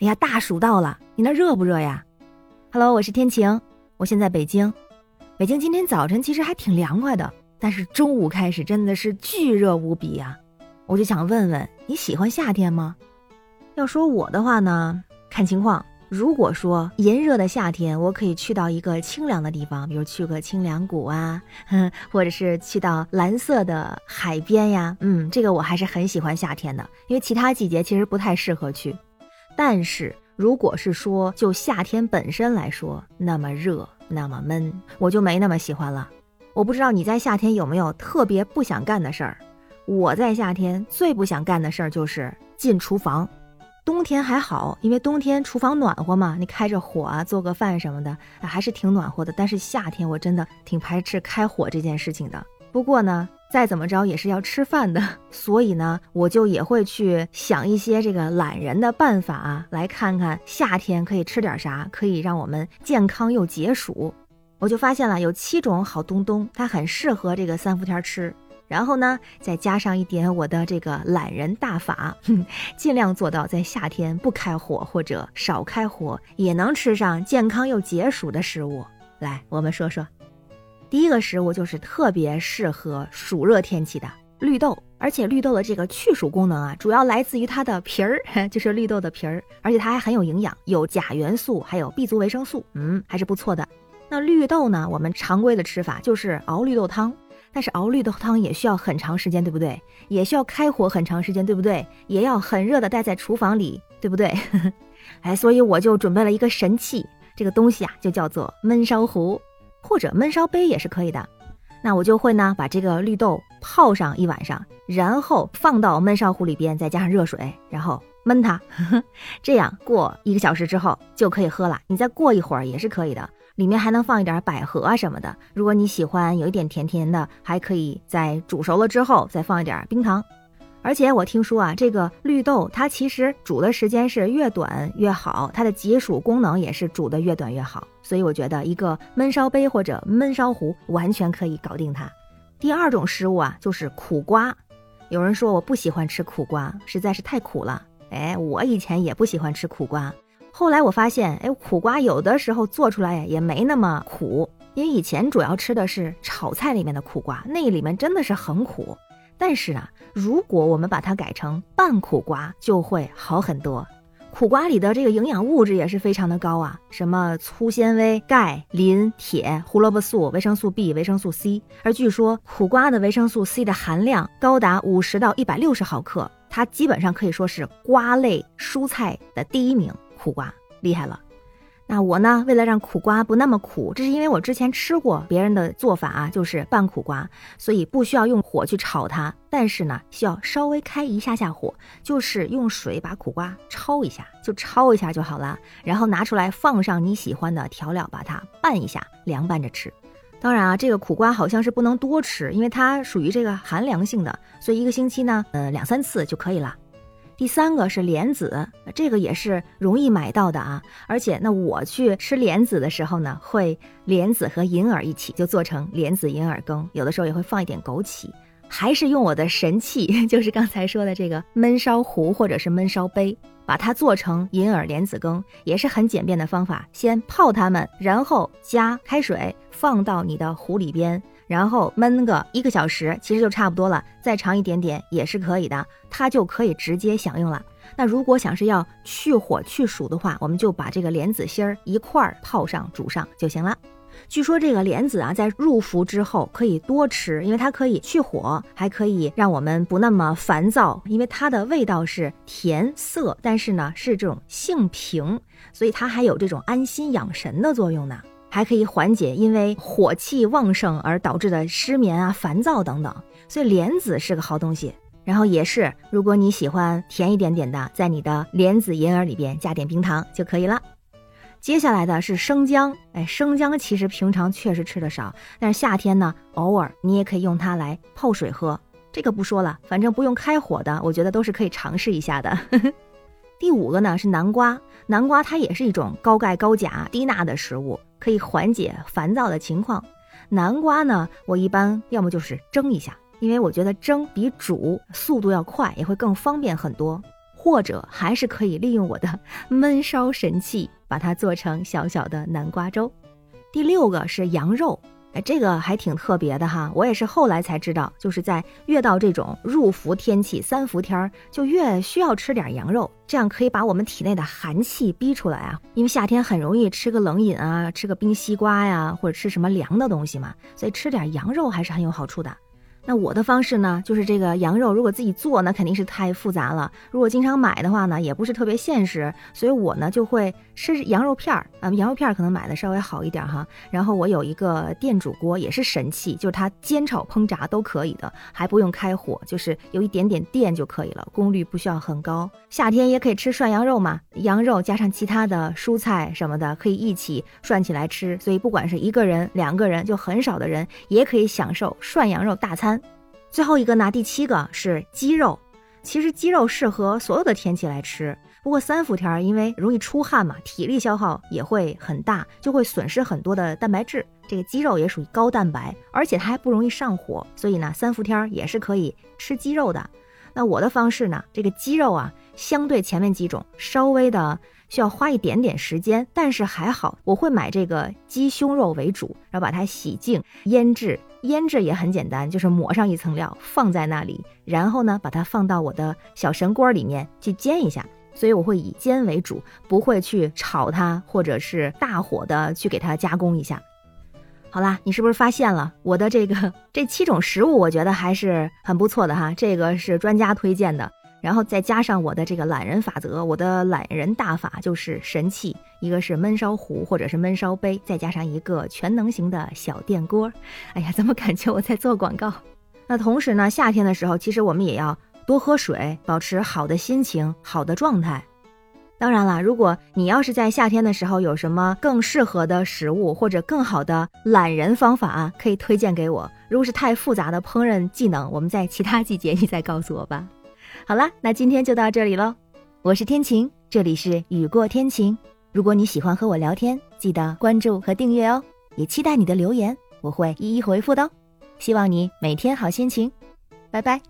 哎呀，大暑到了，你那热不热呀？Hello，我是天晴，我现在北京。北京今天早晨其实还挺凉快的，但是中午开始真的是巨热无比呀。我就想问问你喜欢夏天吗？要说我的话呢，看情况。如果说炎热的夏天，我可以去到一个清凉的地方，比如去个清凉谷啊，或者是去到蓝色的海边呀，嗯，这个我还是很喜欢夏天的，因为其他季节其实不太适合去。但是如果是说就夏天本身来说，那么热那么闷，我就没那么喜欢了。我不知道你在夏天有没有特别不想干的事儿？我在夏天最不想干的事儿就是进厨房。冬天还好，因为冬天厨房暖和嘛，你开着火啊，做个饭什么的，还是挺暖和的。但是夏天我真的挺排斥开火这件事情的。不过呢，再怎么着也是要吃饭的，所以呢，我就也会去想一些这个懒人的办法啊，来看看夏天可以吃点啥，可以让我们健康又解暑。我就发现了有七种好东东，它很适合这个三伏天吃。然后呢，再加上一点我的这个懒人大法，尽量做到在夏天不开火或者少开火，也能吃上健康又解暑的食物。来，我们说说，第一个食物就是特别适合暑热天气的绿豆，而且绿豆的这个去暑功能啊，主要来自于它的皮儿，就是绿豆的皮儿，而且它还很有营养，有钾元素，还有 B 族维生素，嗯，还是不错的。那绿豆呢，我们常规的吃法就是熬绿豆汤。但是熬绿豆汤也需要很长时间，对不对？也需要开火很长时间，对不对？也要很热的待在厨房里，对不对？哎，所以我就准备了一个神器，这个东西啊就叫做焖烧壶，或者焖烧杯也是可以的。那我就会呢把这个绿豆泡上一晚上，然后放到焖烧壶里边，再加上热水，然后焖它，这样过一个小时之后就可以喝了。你再过一会儿也是可以的。里面还能放一点百合啊什么的。如果你喜欢有一点甜甜的，还可以在煮熟了之后再放一点冰糖。而且我听说啊，这个绿豆它其实煮的时间是越短越好，它的解暑功能也是煮的越短越好。所以我觉得一个焖烧杯或者焖烧壶完全可以搞定它。第二种食物啊，就是苦瓜。有人说我不喜欢吃苦瓜，实在是太苦了。哎，我以前也不喜欢吃苦瓜。后来我发现，哎，苦瓜有的时候做出来也没那么苦，因为以前主要吃的是炒菜里面的苦瓜，那里面真的是很苦。但是呢，如果我们把它改成拌苦瓜，就会好很多。苦瓜里的这个营养物质也是非常的高啊，什么粗纤维、钙、磷、铁、胡萝卜素、维生素 B、维生素 C。而据说苦瓜的维生素 C 的含量高达五十到一百六十毫克，它基本上可以说是瓜类蔬菜的第一名。苦瓜厉害了，那我呢？为了让苦瓜不那么苦，这是因为我之前吃过别人的做法啊，就是拌苦瓜，所以不需要用火去炒它，但是呢，需要稍微开一下下火，就是用水把苦瓜焯一下，就焯一下就好了，然后拿出来放上你喜欢的调料，把它拌一下，凉拌着吃。当然啊，这个苦瓜好像是不能多吃，因为它属于这个寒凉性的，所以一个星期呢，呃，两三次就可以了。第三个是莲子，这个也是容易买到的啊，而且那我去吃莲子的时候呢，会莲子和银耳一起就做成莲子银耳羹，有的时候也会放一点枸杞，还是用我的神器，就是刚才说的这个焖烧壶或者是焖烧杯，把它做成银耳莲子羹，也是很简便的方法，先泡它们，然后加开水放到你的壶里边。然后焖个一个小时，其实就差不多了，再长一点点也是可以的，它就可以直接享用了。那如果想是要去火去暑的话，我们就把这个莲子心儿一块儿泡上煮上就行了。据说这个莲子啊，在入伏之后可以多吃，因为它可以去火，还可以让我们不那么烦躁，因为它的味道是甜涩，但是呢是这种性平，所以它还有这种安心养神的作用呢。还可以缓解因为火气旺盛而导致的失眠啊、烦躁等等，所以莲子是个好东西。然后也是，如果你喜欢甜一点点的，在你的莲子银耳里边加点冰糖就可以了。接下来的是生姜，哎，生姜其实平常确实吃的少，但是夏天呢，偶尔你也可以用它来泡水喝。这个不说了，反正不用开火的，我觉得都是可以尝试一下的。第五个呢是南瓜，南瓜它也是一种高钙、高钾、低钠的食物，可以缓解烦躁的情况。南瓜呢，我一般要么就是蒸一下，因为我觉得蒸比煮速度要快，也会更方便很多。或者还是可以利用我的焖烧神器，把它做成小小的南瓜粥。第六个是羊肉。哎，这个还挺特别的哈，我也是后来才知道，就是在越到这种入伏天气、三伏天儿，就越需要吃点羊肉，这样可以把我们体内的寒气逼出来啊。因为夏天很容易吃个冷饮啊，吃个冰西瓜呀，或者吃什么凉的东西嘛，所以吃点羊肉还是很有好处的。那我的方式呢，就是这个羊肉，如果自己做，那肯定是太复杂了；如果经常买的话呢，也不是特别现实。所以我呢就会吃羊肉片儿啊，羊肉片儿可能买的稍微好一点哈。然后我有一个电煮锅，也是神器，就是它煎炒烹炸都可以的，还不用开火，就是有一点点电就可以了，功率不需要很高。夏天也可以吃涮羊肉嘛，羊肉加上其他的蔬菜什么的，可以一起涮起来吃。所以不管是一个人、两个人，就很少的人也可以享受涮羊肉大餐。最后一个呢，第七个是鸡肉。其实鸡肉适合所有的天气来吃，不过三伏天儿因为容易出汗嘛，体力消耗也会很大，就会损失很多的蛋白质。这个鸡肉也属于高蛋白，而且它还不容易上火，所以呢，三伏天儿也是可以吃鸡肉的。那我的方式呢，这个鸡肉啊，相对前面几种稍微的需要花一点点时间，但是还好，我会买这个鸡胸肉为主，然后把它洗净、腌制。腌制也很简单，就是抹上一层料放在那里，然后呢，把它放到我的小神锅里面去煎一下。所以我会以煎为主，不会去炒它，或者是大火的去给它加工一下。好啦，你是不是发现了我的这个这七种食物？我觉得还是很不错的哈。这个是专家推荐的。然后再加上我的这个懒人法则，我的懒人大法就是神器，一个是焖烧壶或者是焖烧杯，再加上一个全能型的小电锅。哎呀，怎么感觉我在做广告？那同时呢，夏天的时候，其实我们也要多喝水，保持好的心情、好的状态。当然了，如果你要是在夏天的时候有什么更适合的食物或者更好的懒人方法，可以推荐给我。如果是太复杂的烹饪技能，我们在其他季节你再告诉我吧。好了，那今天就到这里喽。我是天晴，这里是雨过天晴。如果你喜欢和我聊天，记得关注和订阅哦。也期待你的留言，我会一一回复的哦。希望你每天好心情，拜拜。